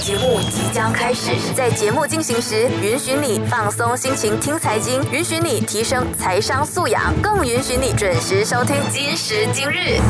节目即将开始，在节目进行时，允许你放松心情听财经，允许你提升财商素养，更允许你准时收听今时今日。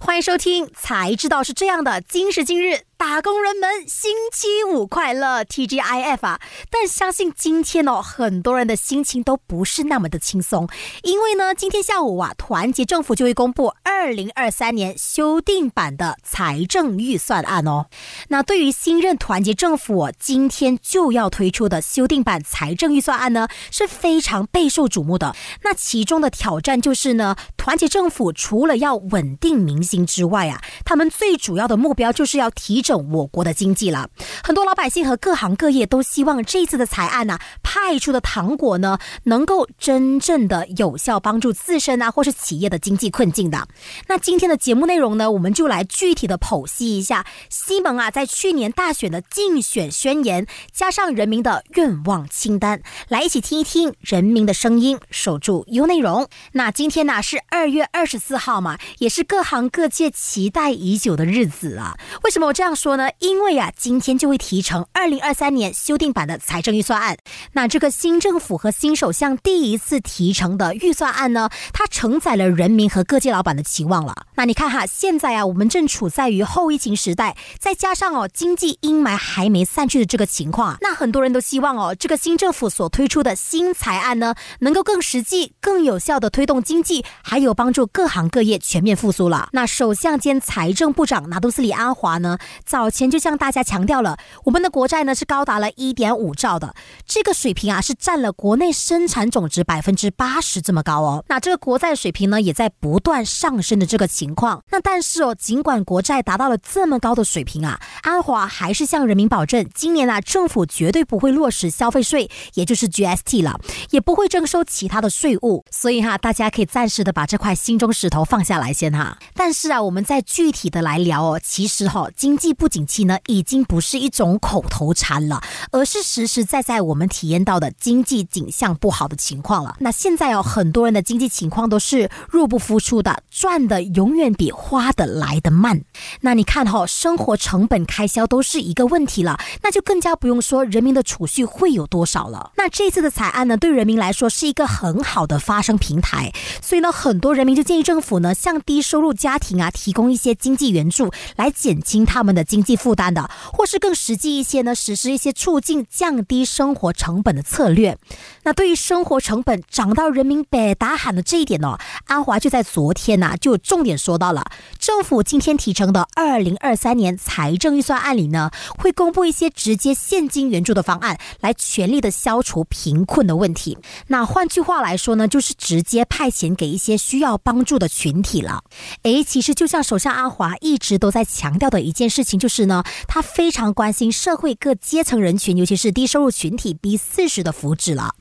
欢迎收听，才知道是这样的。今时今日。打工人们，星期五快乐！TGIF 啊，但相信今天哦，很多人的心情都不是那么的轻松，因为呢，今天下午啊，团结政府就会公布二零二三年修订版的财政预算案哦。那对于新任团结政府今天就要推出的修订版财政预算案呢，是非常备受瞩目的。那其中的挑战就是呢，团结政府除了要稳定民心之外啊，他们最主要的目标就是要提。我国的经济了，很多老百姓和各行各业都希望这次的财案呢派出的糖果呢，能够真正的有效帮助自身啊或是企业的经济困境的。那今天的节目内容呢，我们就来具体的剖析一下西蒙啊在去年大选的竞选宣言，加上人民的愿望清单，来一起听一听人民的声音，守住优内容。那今天呢是二月二十四号嘛，也是各行各界期待已久的日子啊。为什么我这样？说呢，因为啊，今天就会提成二零二三年修订版的财政预算案。那这个新政府和新首相第一次提成的预算案呢，它承载了人民和各界老板的期望了。那你看哈，现在啊，我们正处在于后疫情时代，再加上哦，经济阴霾还没散去的这个情况，那很多人都希望哦，这个新政府所推出的新财案呢，能够更实际、更有效的推动经济，还有帮助各行各业全面复苏了。那首相兼财政部长拿督斯里安华呢？早前就向大家强调了，我们的国债呢是高达了一点五兆的，这个水平啊是占了国内生产总值百分之八十这么高哦。那这个国债水平呢也在不断上升的这个情况。那但是哦，尽管国债达到了这么高的水平啊，安华还是向人民保证，今年啊政府绝对不会落实消费税，也就是 GST 了，也不会征收其他的税务。所以哈，大家可以暂时的把这块心中石头放下来先哈。但是啊，我们再具体的来聊哦，其实哈经济。不景气呢，已经不是一种口头禅了，而是实实在在我们体验到的经济景象不好的情况了。那现在哦，很多人的经济情况都是入不敷出的，赚的永远比花的来的慢。那你看哈，生活成本开销都是一个问题了，那就更加不用说人民的储蓄会有多少了。那这次的惨案呢，对人民来说是一个很好的发声平台，所以呢，很多人民就建议政府呢，向低收入家庭啊提供一些经济援助，来减轻他们的。经济负担的，或是更实际一些呢？实施一些促进降低生活成本的策略。那对于生活成本涨到人民北打喊的这一点呢，安华就在昨天呐就重点说到了，政府今天提成的二零二三年财政预算案里呢，会公布一些直接现金援助的方案，来全力的消除贫困的问题。那换句话来说呢，就是直接派钱给一些需要帮助的群体了。诶，其实就像首相阿华一直都在强调的一件事情。就是呢，他非常关心社会各阶层人群，尤其是低收入群体 B 四十的福祉了。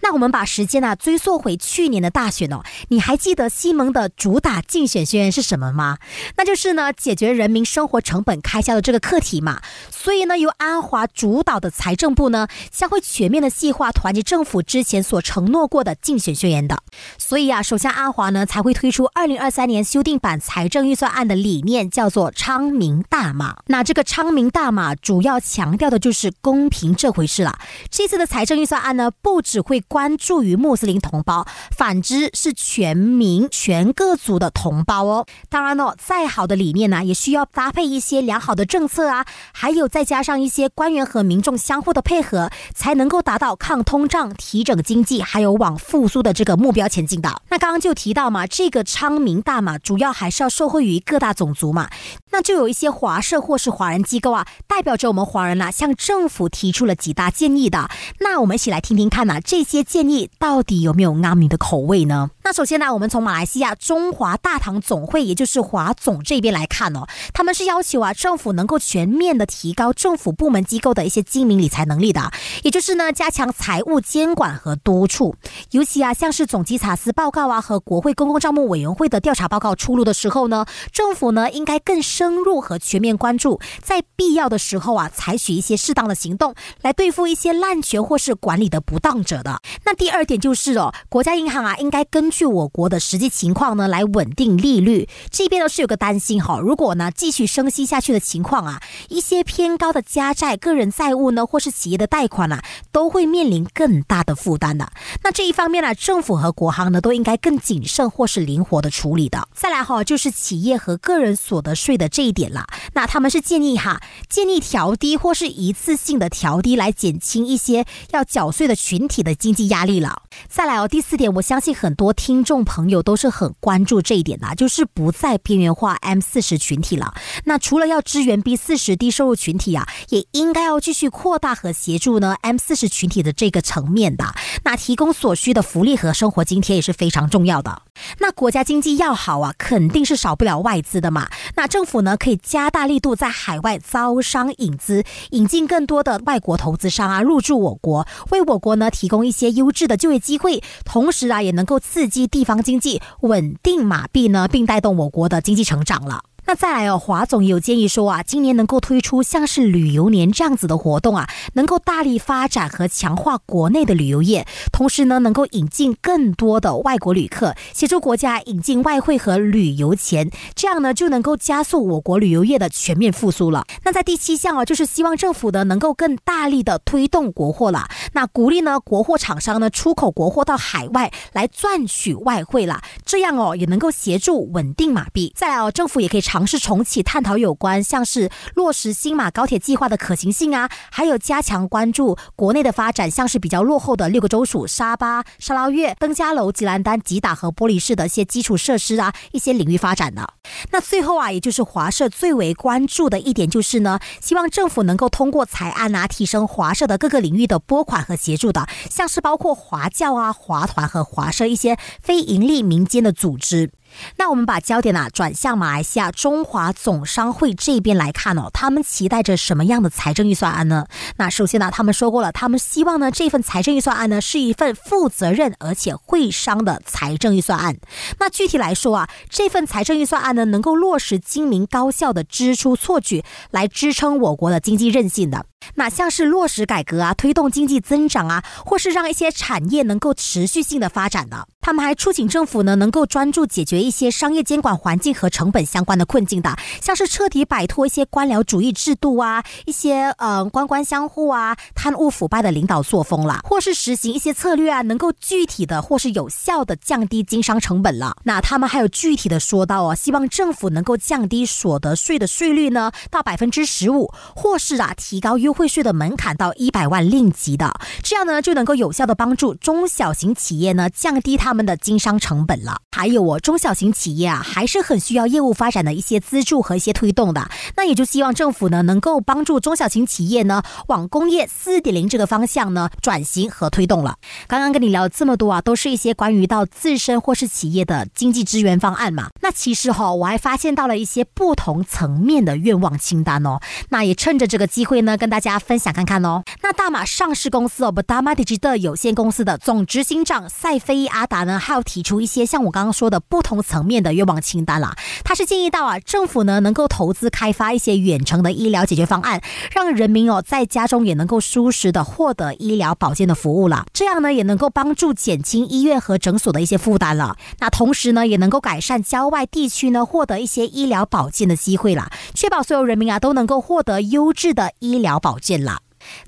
那我们把时间呢追溯回去年的大选哦，你还记得西蒙的主打竞选宣言是什么吗？那就是呢，解决人民生活成本开销的这个课题嘛。所以呢，由安华主导的财政部呢，将会全面的细化团结政府之前所承诺过的竞选宣言的。所以啊，首相安华呢，才会推出二零二三年修订版财政预算案的理念，叫做昌明大马。那这个昌明大马主要强调的就是公平这回事了。这次的财政预算案呢，不只会关注于穆斯林同胞，反之是全民全各族的同胞哦。当然了，再好的理念呢，也需要搭配一些良好的政策啊，还有再加上一些官员和民众相互的配合，才能够达到抗通胀、提整经济，还有往复苏的这个目标前进的。那刚刚就提到嘛，这个昌明大马主要还是要受惠于各大种族嘛，那就有一些华社或是华人机构啊，代表着我们华人呢，向政府提出了几大建议的。那我们一起来听听看呐，这些建议到底有没有阿米的口味呢？那首先呢，我们从马来西亚中华大唐总会，也就是华总这边来看哦，他们是要求啊，政府能够全面的提高政府部门机构的一些精明理财能力的，也就是呢，加强财务监管和督促。尤其啊，像是总稽查司报告啊和国会公共账目委员会的调查报告出炉的时候呢，政府呢应该更深入和全面关。关注，在必要的时候啊，采取一些适当的行动来对付一些滥权或是管理的不当者的。那第二点就是哦，国家银行啊，应该根据我国的实际情况呢，来稳定利率。这边呢是有个担心哈，如果呢继续升息下去的情况啊，一些偏高的家债、个人债务呢，或是企业的贷款啊，都会面临更大的负担的。那这一方面呢，政府和国行呢，都应该更谨慎或是灵活的处理的。再来哈，就是企业和个人所得税的这一点了。那他们是建议哈，建议调低或是一次性的调低，来减轻一些要缴税的群体的经济压力了。再来哦，第四点，我相信很多听众朋友都是很关注这一点的，就是不再边缘化 M 四十群体了。那除了要支援 B 四十低收入群体啊，也应该要继续扩大和协助呢 M 四十群体的这个层面的。那提供所需的福利和生活津贴也是非常重要的。那国家经济要好啊，肯定是少不了外资的嘛。那政府呢，可以加大力度在海外招商引资，引进更多的外国投资商啊入驻我国，为我国呢提供一些优质的就业机会，同时啊也能够刺激地方经济，稳定马币呢，并带动我国的经济成长了。那再来哦，华总有建议说啊，今年能够推出像是旅游年这样子的活动啊，能够大力发展和强化国内的旅游业，同时呢，能够引进更多的外国旅客，协助国家引进外汇和旅游钱，这样呢就能够加速我国旅游业的全面复苏了。那在第七项哦，就是希望政府的能够更大力的推动国货了，那鼓励呢国货厂商呢出口国货到海外来赚取外汇了，这样哦也能够协助稳定马币。再来哦，政府也可以尝试重启探讨有关像是落实新马高铁计划的可行性啊，还有加强关注国内的发展，像是比较落后的六个州属沙巴、沙捞越、登嘉楼、吉兰丹、吉打和玻璃市的一些基础设施啊，一些领域发展的。那最后啊，也就是华社最为关注的一点就是呢，希望政府能够通过财案啊，提升华社的各个领域的拨款和协助的，像是包括华教啊、华团和华社一些非盈利民间的组织。那我们把焦点啊转向马来西亚中华总商会这边来看哦，他们期待着什么样的财政预算案呢？那首先呢，他们说过了，他们希望呢这份财政预算案呢是一份负责任而且会商的财政预算案。那具体来说啊，这份财政预算案呢能够落实精明高效的支出措举，来支撑我国的经济韧性的。那像是落实改革啊，推动经济增长啊，或是让一些产业能够持续性的发展的。他们还促请政府呢，能够专注解决一些商业监管环境和成本相关的困境的，像是彻底摆脱一些官僚主义制度啊，一些呃官官相护啊、贪污腐败的领导作风啦，或是实行一些策略啊，能够具体的或是有效的降低经商成本了。那他们还有具体的说到哦，希望政府能够降低所得税的税率呢到百分之十五，或是啊提高优惠税的门槛到一百万令吉的，这样呢就能够有效的帮助中小型企业呢降低。他们的经商成本了，还有我中小型企业啊，还是很需要业务发展的一些资助和一些推动的。那也就希望政府呢，能够帮助中小型企业呢，往工业四点零这个方向呢转型和推动了。刚刚跟你聊这么多啊，都是一些关于到自身或是企业的经济支援方案嘛。那其实哈，我还发现到了一些不同层面的愿望清单哦。那也趁着这个机会呢，跟大家分享看看哦。那大马上市公司哦，不大马 Digital 有限公司的总执行长塞菲阿达。呢，还要提出一些像我刚刚说的不同层面的愿望清单啦。他是建议到啊，政府呢能够投资开发一些远程的医疗解决方案，让人民哦在家中也能够舒适的获得医疗保健的服务了。这样呢也能够帮助减轻医院和诊所的一些负担了。那同时呢也能够改善郊外地区呢获得一些医疗保健的机会啦，确保所有人民啊都能够获得优质的医疗保保健了。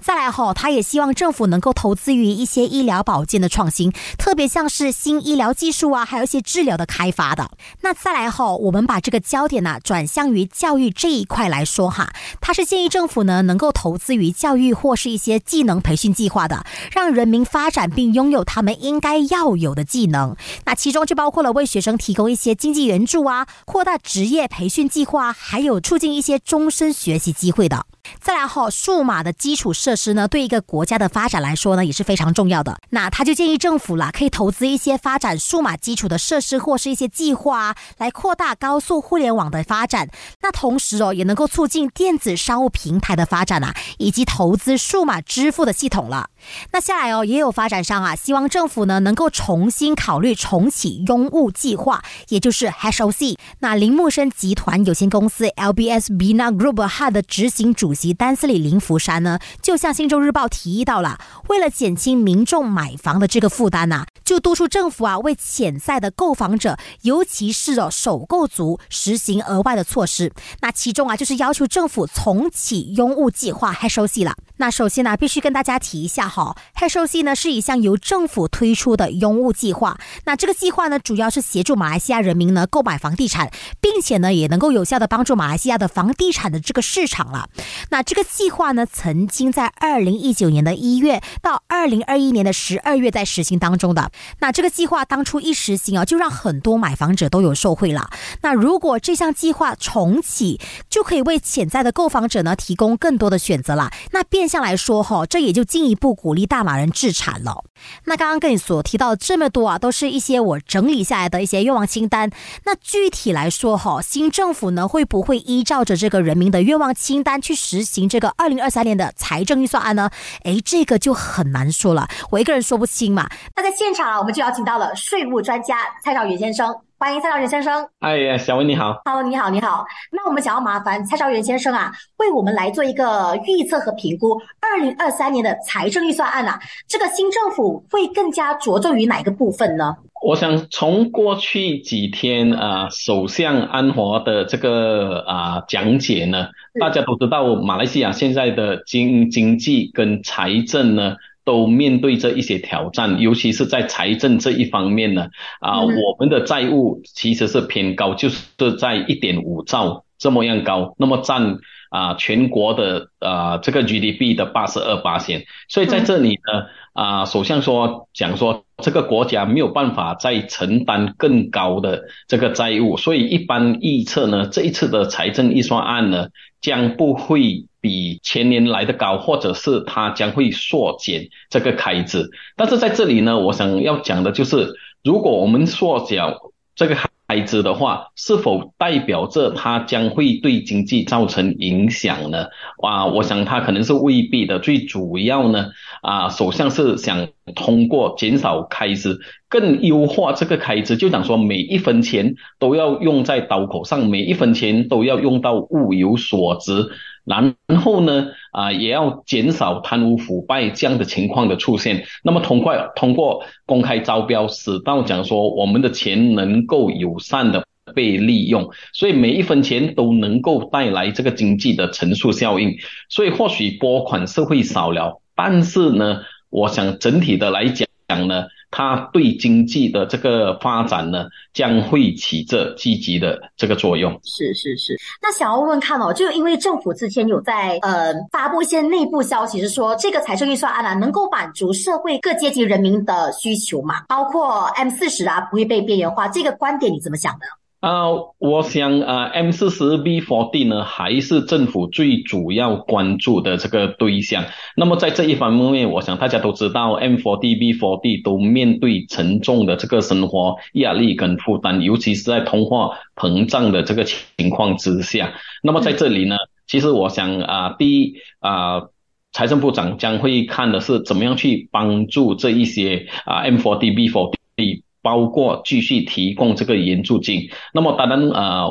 再来后，他也希望政府能够投资于一些医疗保健的创新，特别像是新医疗技术啊，还有一些治疗的开发的。那再来后，我们把这个焦点呢转向于教育这一块来说哈，他是建议政府呢能够投资于教育或是一些技能培训计划的，让人民发展并拥有他们应该要有的技能。那其中就包括了为学生提供一些经济援助啊，扩大职业培训计划，还有促进一些终身学习机会的。再来哈，数码的基础设施呢，对一个国家的发展来说呢，也是非常重要的。那他就建议政府啦，可以投资一些发展数码基础的设施，或是一些计划啊，来扩大高速互联网的发展。那同时哦，也能够促进电子商务平台的发展啊，以及投资数码支付的系统了。那下来哦，也有发展商啊，希望政府呢能够重新考虑重启拥物计划，也就是 HOC。那林木生集团有限公司 LBS Bina Group 哈的执行主席丹斯里林福山呢，就向《新洲日报》提议到了，为了减轻民众买房的这个负担呐，就督促政府啊，为潜在的购房者，尤其是哦首购族实行额外的措施。那其中啊，就是要求政府重启拥物计划 HOC 了。那首先呢，必须跟大家提一下哈，HOC 呢是一项由政府推出的拥物计划。那这个计划呢，主要是协助马来西亚人民呢购买房地产，并且呢也能够有效的帮助马来西亚的房地产的这个市场了。那这个计划呢，曾经在二零一九年的一月到二零二一年的十二月在实行当中的。那这个计划当初一实行啊，就让很多买房者都有受惠了。那如果这项计划重启，就可以为潜在的购房者呢提供更多的选择了。那变。面向来说哈，这也就进一步鼓励大马人置产了。那刚刚跟你所提到这么多啊，都是一些我整理下来的一些愿望清单。那具体来说哈，新政府呢会不会依照着这个人民的愿望清单去实行这个二零二三年的财政预算案呢？哎，这个就很难说了，我一个人说不清嘛。那在现场啊，我们就邀请到了税务专家蔡兆元先生。欢迎蔡兆元先生。哎，小薇你好。Hello，你好，你好。那我们想要麻烦蔡兆元先生啊，为我们来做一个预测和评估二零二三年的财政预算案啊，这个新政府会更加着重于哪个部分呢？我想从过去几天啊，首相安华的这个啊讲解呢，大家都知道马来西亚现在的经经济跟财政呢。都面对着一些挑战，尤其是在财政这一方面呢，啊，我们的债务其实是偏高，就是在一点五兆这么样高，那么占啊全国的啊这个 GDP 的八十二八线，所以在这里呢，啊，首相说讲说这个国家没有办法再承担更高的这个债务，所以一般预测呢，这一次的财政预算案呢将不会。比前年来的高，或者是它将会缩减这个开支。但是在这里呢，我想要讲的就是，如果我们缩小这个开支的话，是否代表着它将会对经济造成影响呢？啊，我想它可能是未必的。最主要呢，啊，首相是想通过减少开支，更优化这个开支，就讲说每一分钱都要用在刀口上，每一分钱都要用到物有所值。然后呢，啊，也要减少贪污腐败这样的情况的出现。那么，通过通过公开招标，使到讲说我们的钱能够友善的被利用，所以每一分钱都能够带来这个经济的乘数效应。所以或许拨款是会少了，但是呢，我想整体的来讲讲呢。它对经济的这个发展呢，将会起着积极的这个作用。是是是。那想要问问看哦，就因为政府之前有在呃发布一些内部消息，是说这个财政预算案啊，能够满足社会各阶级人民的需求嘛？包括 M 四十啊不会被边缘化，这个观点你怎么想的？啊，我想啊，M 四十 B forty 呢，还是政府最主要关注的这个对象。那么在这一方面，我想大家都知道，M forty B forty 都面对沉重的这个生活压力跟负担，尤其是在通货膨胀的这个情况之下。那么在这里呢，其实我想啊，第一啊，财政部长将会看的是怎么样去帮助这一些啊 M forty B forty。包括继续提供这个援助金，那么当然啊，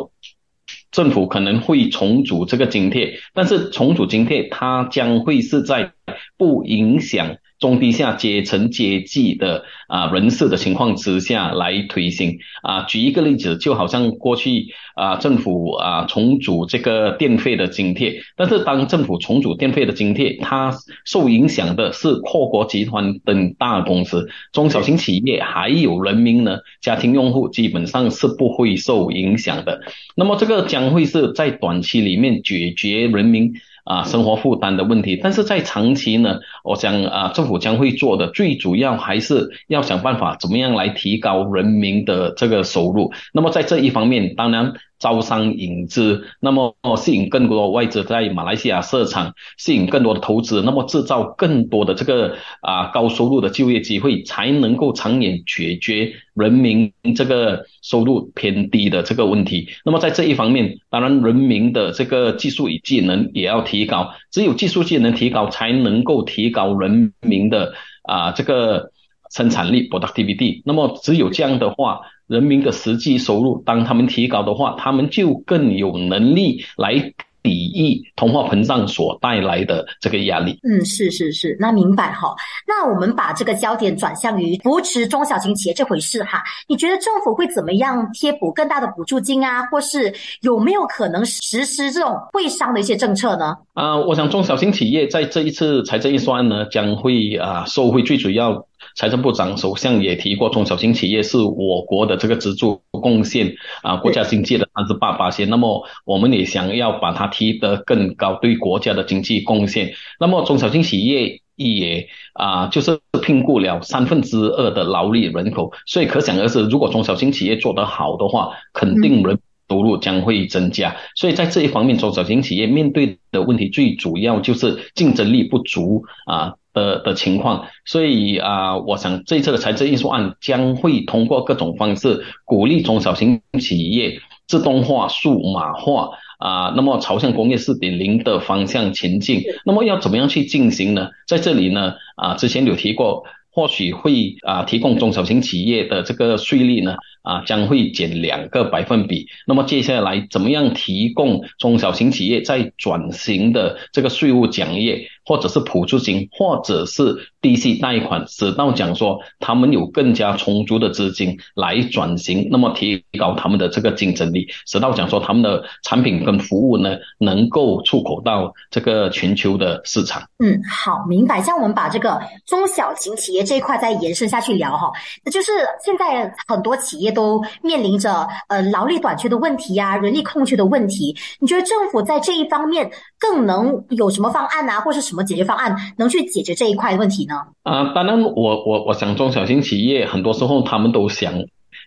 政府可能会重组这个津贴，但是重组津贴它将会是在不影响。中低下阶层阶级的啊人士的情况之下来推行啊，举一个例子，就好像过去啊政府啊重组这个电费的津贴，但是当政府重组电费的津贴，它受影响的是跨国集团等大公司，中小型企业还有人民呢，家庭用户基本上是不会受影响的。那么这个将会是在短期里面解决人民。啊，生活负担的问题，但是在长期呢，我想啊，政府将会做的最主要还是要想办法怎么样来提高人民的这个收入。那么在这一方面，当然招商引资，那么吸引更多外资在马来西亚设厂，吸引更多的投资，那么制造更多的这个啊高收入的就业机会，才能够长远解决人民这个收入偏低的这个问题。那么在这一方面，当然人民的这个技术与技能也要提高，只有技术技能提高，才能够提高人民的啊这个生产力 productivity。那么只有这样的话。人民的实际收入，当他们提高的话，他们就更有能力来抵御通货膨胀所带来的这个压力。嗯，是是是，那明白哈。那我们把这个焦点转向于扶持中小型企业这回事哈。你觉得政府会怎么样贴补更大的补助金啊，或是有没有可能实施这种会商的一些政策呢？啊，我想中小型企业在这一次财政预算呢，将会啊受惠最主要。财政部长、首相也提过，中小型企业是我国的这个支柱贡献啊，国家经济的三十八八线。那么，我们也想要把它提得更高，对国家的经济贡献。那么，中小型企业也啊，就是聘雇了三分之二的劳力人口，所以可想而知，如果中小型企业做得好的话，肯定人收入将会增加。所以在这一方面，中小型企业面对的问题最主要就是竞争力不足啊。的的情况，所以啊，我想这一次的财政预算案将会通过各种方式鼓励中小型企业自动化、数码化啊，那么朝向工业四点零的方向前进。那么要怎么样去进行呢？在这里呢，啊，之前有提过，或许会啊提供中小型企业的这个税率呢。啊，将会减两个百分比。那么接下来怎么样提供中小型企业在转型的这个税务奖励，或者是补助金，或者是低息贷款，使到讲说他们有更加充足的资金来转型，那么提高他们的这个竞争力，使到讲说他们的产品跟服务呢能够出口到这个全球的市场。嗯，好，明白。像我们把这个中小型企业这一块再延伸下去聊哈，那就是现在很多企业。都面临着呃劳力短缺的问题呀，人力空缺的问题。你觉得政府在这一方面更能有什么方案啊，或者是什么解决方案能去解决这一块问题呢？啊，当然，我我我想中小型企业很多时候他们都想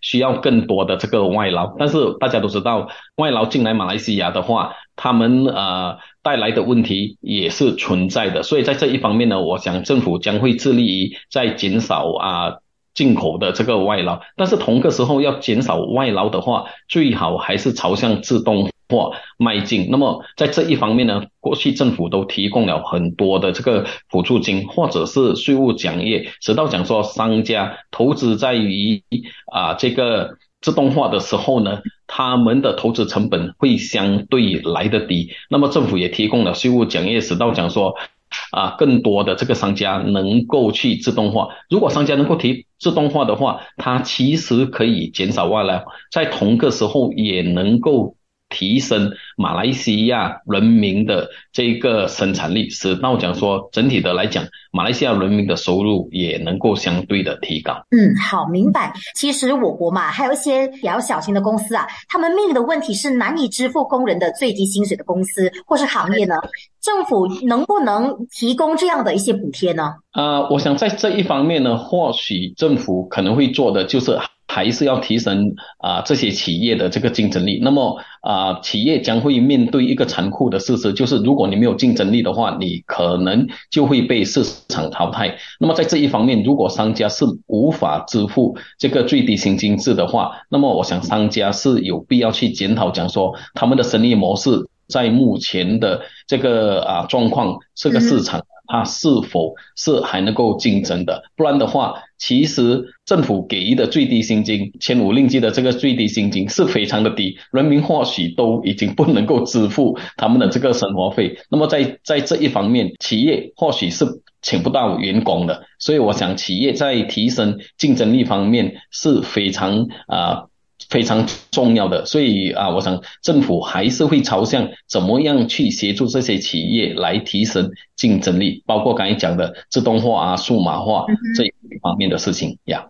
需要更多的这个外劳，但是大家都知道，外劳进来马来西亚的话，他们呃带来的问题也是存在的。所以在这一方面呢，我想政府将会致力于在减少啊。进口的这个外劳，但是同个时候要减少外劳的话，最好还是朝向自动化迈进。那么在这一方面呢，过去政府都提供了很多的这个补助金或者是税务奖励，直到讲说商家投资在于啊这个自动化的时候呢，他们的投资成本会相对来的低。那么政府也提供了税务奖励，直到讲说。啊，更多的这个商家能够去自动化。如果商家能够提自动化的话，它其实可以减少外来，在同个时候也能够。提升马来西亚人民的这个生产力，使到讲说整体的来讲，马来西亚人民的收入也能够相对的提高。嗯，好，明白。其实我国嘛，还有一些比较小型的公司啊，他们面临的问题是难以支付工人的最低薪水的公司或是行业呢，政府能不能提供这样的一些补贴呢？啊，我想在这一方面呢，或许政府可能会做的就是。还是要提升啊这些企业的这个竞争力。那么啊，企业将会面对一个残酷的事实，就是如果你没有竞争力的话，你可能就会被市场淘汰。那么在这一方面，如果商家是无法支付这个最低薪金制的话，那么我想商家是有必要去检讨，讲说他们的生意模式在目前的这个啊状况，这个市场。它是否是还能够竞争的？不然的话，其实政府给予的最低薪金，千五令吉的这个最低薪金是非常的低，人民或许都已经不能够支付他们的这个生活费。那么在在这一方面，企业或许是请不到员工的。所以我想，企业在提升竞争力方面是非常啊。非常重要的，所以啊，我想政府还是会朝向怎么样去协助这些企业来提升竞争力，包括刚才讲的自动化啊、数码化这一方面的事情呀。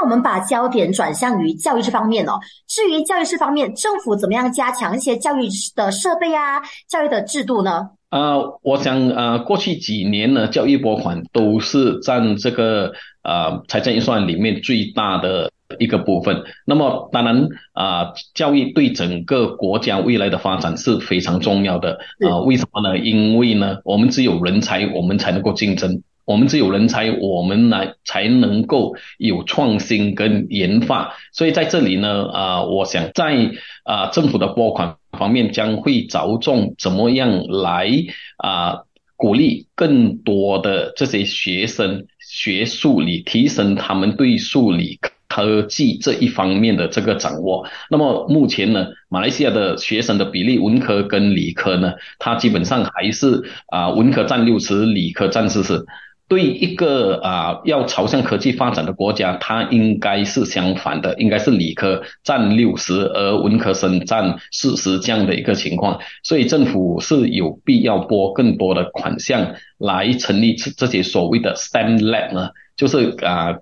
那我们把焦点转向于教育这方面哦。至于教育这方面，政府怎么样加强一些教育的设备啊、教育的制度呢？呃，我想呃，过去几年呢，教育拨款都是占这个呃财政预算里面最大的。一个部分。那么当然啊，教育对整个国家未来的发展是非常重要的啊。为什么呢？因为呢，我们只有人才，我们才能够竞争。我们只有人才，我们来才能够有创新跟研发。所以在这里呢，啊，我想在啊政府的拨款方面将会着重怎么样来啊鼓励更多的这些学生学数理，提升他们对数理科技这一方面的这个掌握。那么目前呢，马来西亚的学生的比例，文科跟理科呢，它基本上还是啊文科占六十，理科占四十。对一个啊要朝向科技发展的国家，它应该是相反的，应该是理科占六十，而文科生占四十这样的一个情况。所以政府是有必要拨更多的款项来成立这这些所谓的 STEM lab 呢，就是啊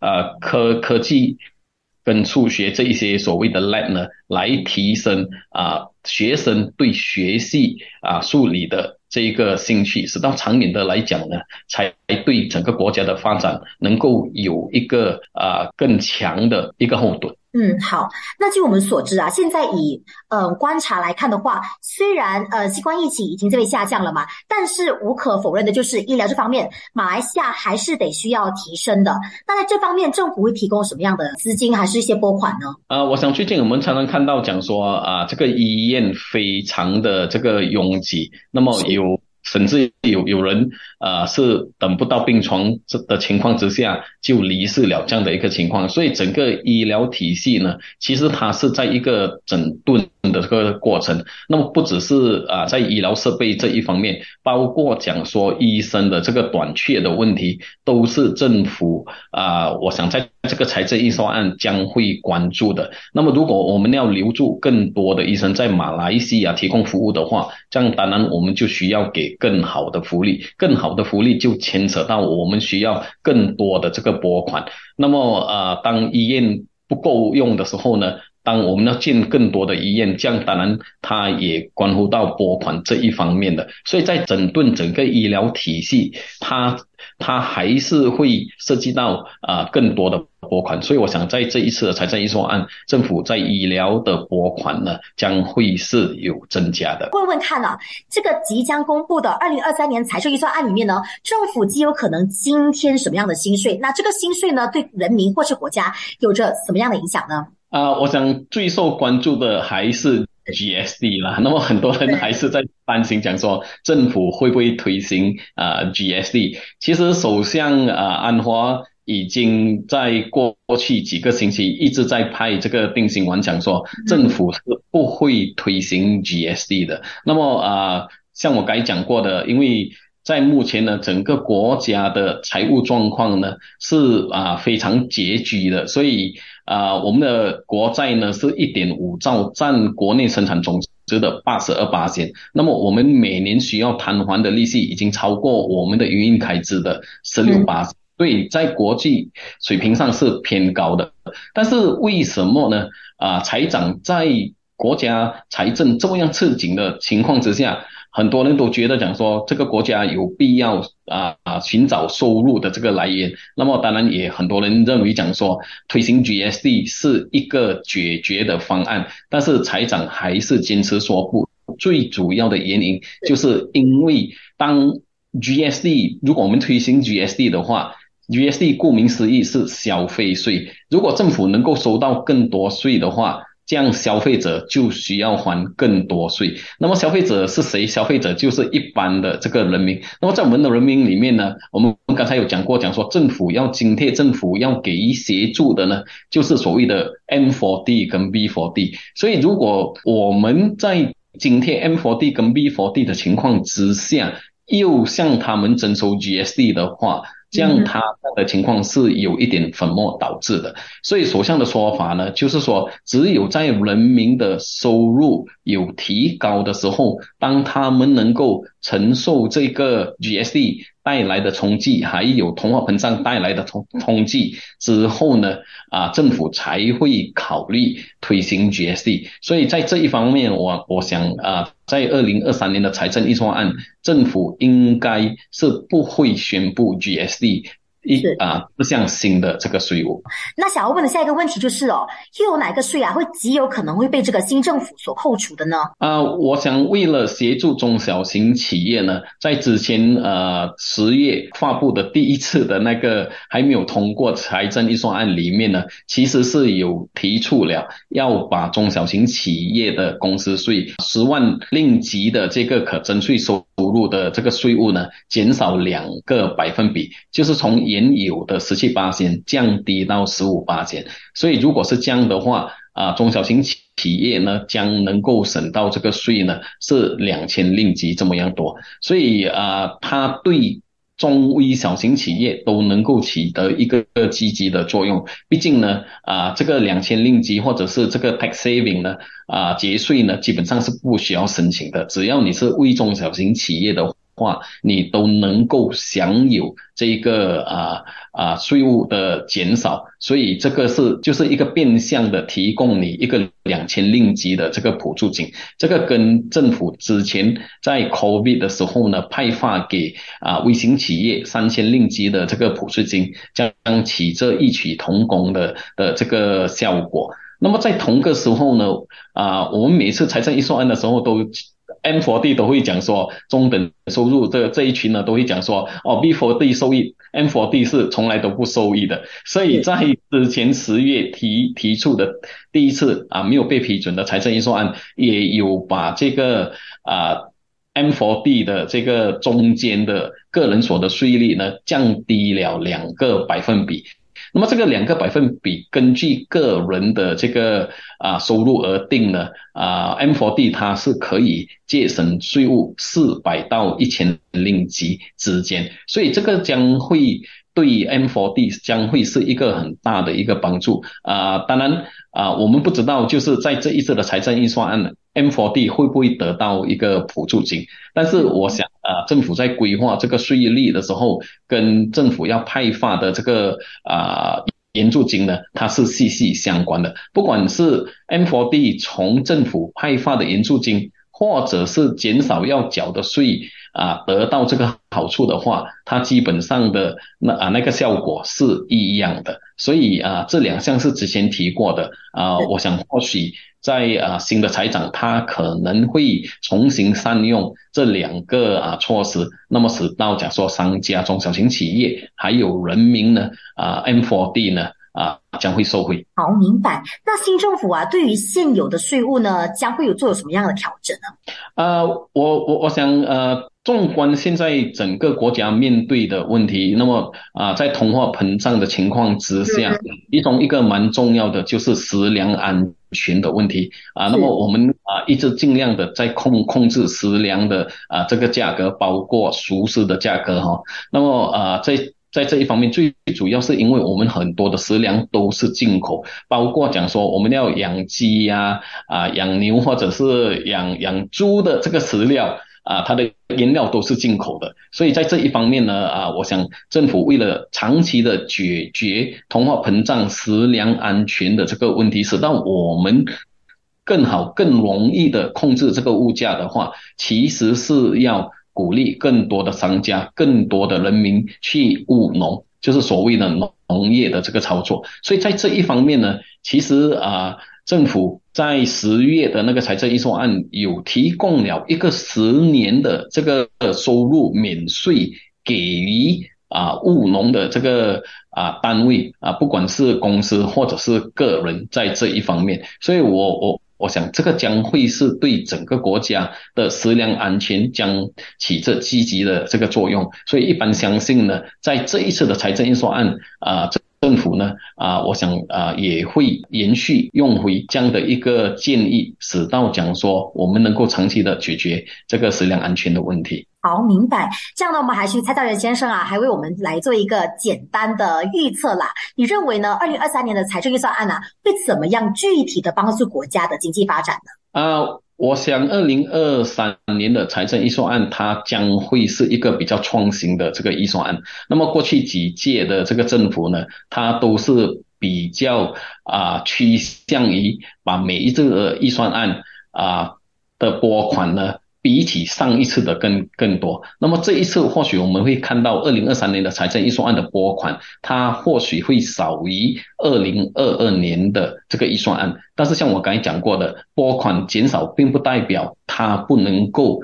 呃科科技跟数学这一些所谓的 lab 呢，来提升啊学生对学习啊数理的。这一个兴趣，使到长远的来讲呢，才对整个国家的发展能够有一个啊更强的一个后盾。嗯，好。那据我们所知啊，现在以呃观察来看的话，虽然呃新冠疫情已经这边下降了嘛，但是无可否认的就是医疗这方面，马来西亚还是得需要提升的。那在这方面，政府会提供什么样的资金，还是一些拨款呢？呃，我想最近我们常常看到讲说啊，这个医院非常的这个拥挤，那么有。甚至有有人啊是等不到病床这的情况之下就离世了这样的一个情况，所以整个医疗体系呢，其实它是在一个整顿的这个过程。那么不只是啊在医疗设备这一方面，包括讲说医生的这个短缺的问题，都是政府啊，我想在这个财政预算案将会关注的。那么如果我们要留住更多的医生在马来西亚提供服务的话，这样当然我们就需要给。更好的福利，更好的福利就牵扯到我们需要更多的这个拨款。那么，啊，当医院不够用的时候呢，当我们要建更多的医院，这样当然它也关乎到拨款这一方面的。所以在整顿整个医疗体系，它它还是会涉及到啊更多的。拨款，所以我想在这一次的财政预算案，政府在医疗的拨款呢，将会是有增加的。问问看啊，这个即将公布的二零二三年财政预算案里面呢，政府极有可能今天什么样的新税？那这个新税呢，对人民或是国家有着什么样的影响呢？啊，我想最受关注的还是 GSD 啦。那么很多人还是在担心，讲说政府会不会推行啊 GSD？其实首相啊安华。已经在过去几个星期一直在拍这个定心丸，讲说政府是不会推行 GSD 的。那么啊，像我刚才讲过的，因为在目前呢，整个国家的财务状况呢是啊非常拮据的，所以啊我们的国债呢是一点五兆，占国内生产总值的八十二八千。那么我们每年需要偿还的利息已经超过我们的营运开支的十六八。对，在国际水平上是偏高的，但是为什么呢？啊，财长在国家财政这么样吃紧的情况之下，很多人都觉得讲说这个国家有必要啊啊寻找收入的这个来源。那么当然也很多人认为讲说推行 GSD 是一个解决的方案，但是财长还是坚持说不。最主要的原因就是因为当 GSD 如果我们推行 GSD 的话。GSD 顾名思义是消费税，如果政府能够收到更多税的话，这样消费者就需要还更多税。那么消费者是谁？消费者就是一般的这个人民。那么在我们的人民里面呢，我们刚才有讲过，讲说政府要津贴，政府要给予协助的呢，就是所谓的 M4D 跟 B4D。所以如果我们在津贴 M4D 跟 B4D 的情况之下，又向他们征收 GSD 的话，这样他的情况是有一点粉末导致的，所以首相的说法呢，就是说只有在人民的收入有提高的时候，当他们能够承受这个 GSD 带来的冲击，还有通货膨胀带来的冲冲击之后呢，啊，政府才会考虑推行 GSD。所以在这一方面，我我想啊，在二零二三年的财政预算案，政府应该是不会宣布 GSD。一啊不像新的这个税务。那想要问的下一个问题就是哦，又有哪个税啊会极有可能会被这个新政府所扣除的呢？啊，我想为了协助中小型企业呢，在之前呃十月发布的第一次的那个还没有通过财政预算案里面呢，其实是有提出了要把中小型企业的公司税十万令吉的这个可征税收入的这个税务呢，减少两个百分比，就是从原有的十七八千降低到十五八千。所以如果是这样的话，啊，中小型企业呢将能够省到这个税呢是两千令吉这么样多。所以啊，它对。中微小型企业都能够起得一个积极的作用。毕竟呢，啊，这个两千令吉或者是这个 tax saving 呢，啊，节税呢，基本上是不需要申请的。只要你是微中小型企业的。话你都能够享有这一个啊啊税务的减少，所以这个是就是一个变相的提供你一个两千令吉的这个补助金，这个跟政府之前在 COVID 的时候呢派发给啊微型企业三千令吉的这个补助金，将起着异曲同工的的这个效果。那么在同个时候呢啊，我们每次财政预算案的时候都。M 4 D 都会讲说中等收入这这一群呢都会讲说哦 B 4 D 收益 M 4 D 是从来都不收益的，所以在之前十月提提出的第一次啊没有被批准的财政预算案，也有把这个啊 M 4 D 的这个中间的个人所得税率呢降低了两个百分比。那么这个两个百分比，根据个人的这个啊收入而定呢啊，M 4 D 它是可以节省税务四百到一千令吉之间，所以这个将会对 M 4 D 将会是一个很大的一个帮助啊。当然啊，我们不知道就是在这一次的财政预算案呢呢。M 4 D 会不会得到一个补助金？但是我想啊，政府在规划这个税率的时候，跟政府要派发的这个啊援助金呢，它是息息相关的。不管是 M 4 D 从政府派发的援助金，或者是减少要缴的税啊，得到这个好处的话，它基本上的那啊那个效果是一样的。所以啊，这两项是之前提过的啊，我想或许。在啊，新的财长他可能会重新善用这两个啊措施，那么使到假说商家、中小型企业还有人民呢啊，M 4 D 呢啊将会受惠。好，明白。那新政府啊，对于现有的税务呢，将会有做有什么样的调整呢？呃，我我我想呃。纵观现在整个国家面对的问题，那么啊，在通货膨胀的情况之下，其中一个蛮重要的就是食粮安全的问题啊。那么我们啊一直尽量的在控控制食粮的啊这个价格，包括熟食的价格哈。那么啊在在这一方面，最主要是因为我们很多的食粮都是进口，包括讲说我们要养鸡呀啊养牛或者是养养猪的这个饲料。啊，它的原料都是进口的，所以在这一方面呢，啊，我想政府为了长期的解决通货膨胀、食粮安全的这个问题，使到我们更好、更容易的控制这个物价的话，其实是要鼓励更多的商家、更多的人民去务农，就是所谓的农业的这个操作。所以在这一方面呢，其实啊。政府在十月的那个财政预算案有提供了一个十年的这个收入免税给予啊务农的这个啊单位啊，不管是公司或者是个人，在这一方面，所以我我我想这个将会是对整个国家的食粮安全将起着积极的这个作用，所以一般相信呢，在这一次的财政预算案啊。政府呢啊，我想啊也会延续用回这样的一个建议，使到讲说我们能够长期的解决这个食粮安全的问题。好，明白。这样呢，我们还是蔡兆元先生啊，还为我们来做一个简单的预测啦。你认为呢？二零二三年的财政预算案呢，会怎么样具体的帮助国家的经济发展呢？啊。我想，二零二三年的财政预算案，它将会是一个比较创新的这个预算案。那么，过去几届的这个政府呢，它都是比较啊趋向于把每一个预算案啊的拨款呢比起上一次的更更多。那么这一次或许我们会看到二零二三年的财政预算案的拨款，它或许会少于二零二二年的这个预算案。但是像我刚才讲过的，拨款减少并不代表它不能够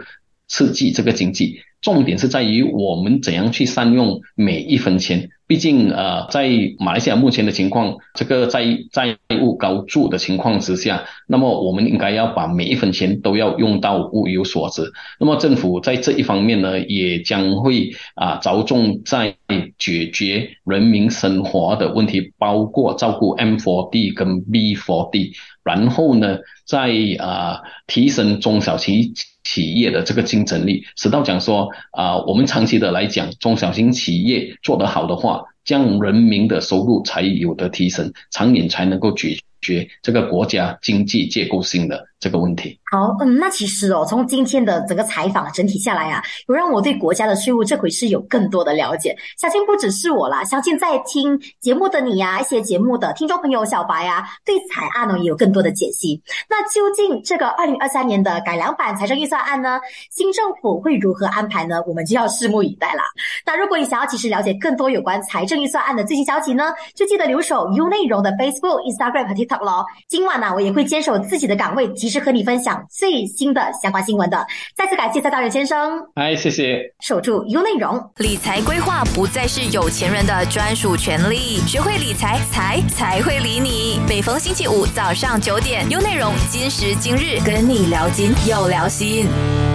刺激这个经济。重点是在于我们怎样去善用每一分钱。毕竟，呃，在马来西亚目前的情况，这个债债务高筑的情况之下，那么我们应该要把每一分钱都要用到物有所值。那么政府在这一方面呢，也将会啊着重在解决人民生活的问题，包括照顾 M4D 跟 B4D，然后呢，在啊提升中小企企业的这个竞争力，使到讲说啊，我们长期的来讲，中小型企业做得好的话，将人民的收入才有的提升，长远才能够解决这个国家经济结构性的。这个问题好，嗯，那其实哦，从今天的整个采访整体下来啊，有让我对国家的税务这回事有更多的了解。相信不只是我啦，相信在听节目的你呀，一些节目的听众朋友小白啊，对财案呢也有更多的解析。那究竟这个二零二三年的改良版财政预算案呢，新政府会如何安排呢？我们就要拭目以待啦。那如果你想要及时了解更多有关财政预算案的最新消息呢，就记得留守 U 内容的 Facebook、Instagram 和 TikTok 咯。今晚呢，我也会坚守自己的岗位，及时和你分享最新的相关新闻的。再次感谢蔡大人先生，哎，谢谢。守住 U 内容，理财规划不再是有钱人的专属权利，学会理财，财才会理你。每逢星期五早上九点，U 内容今时今日跟你聊金又聊心。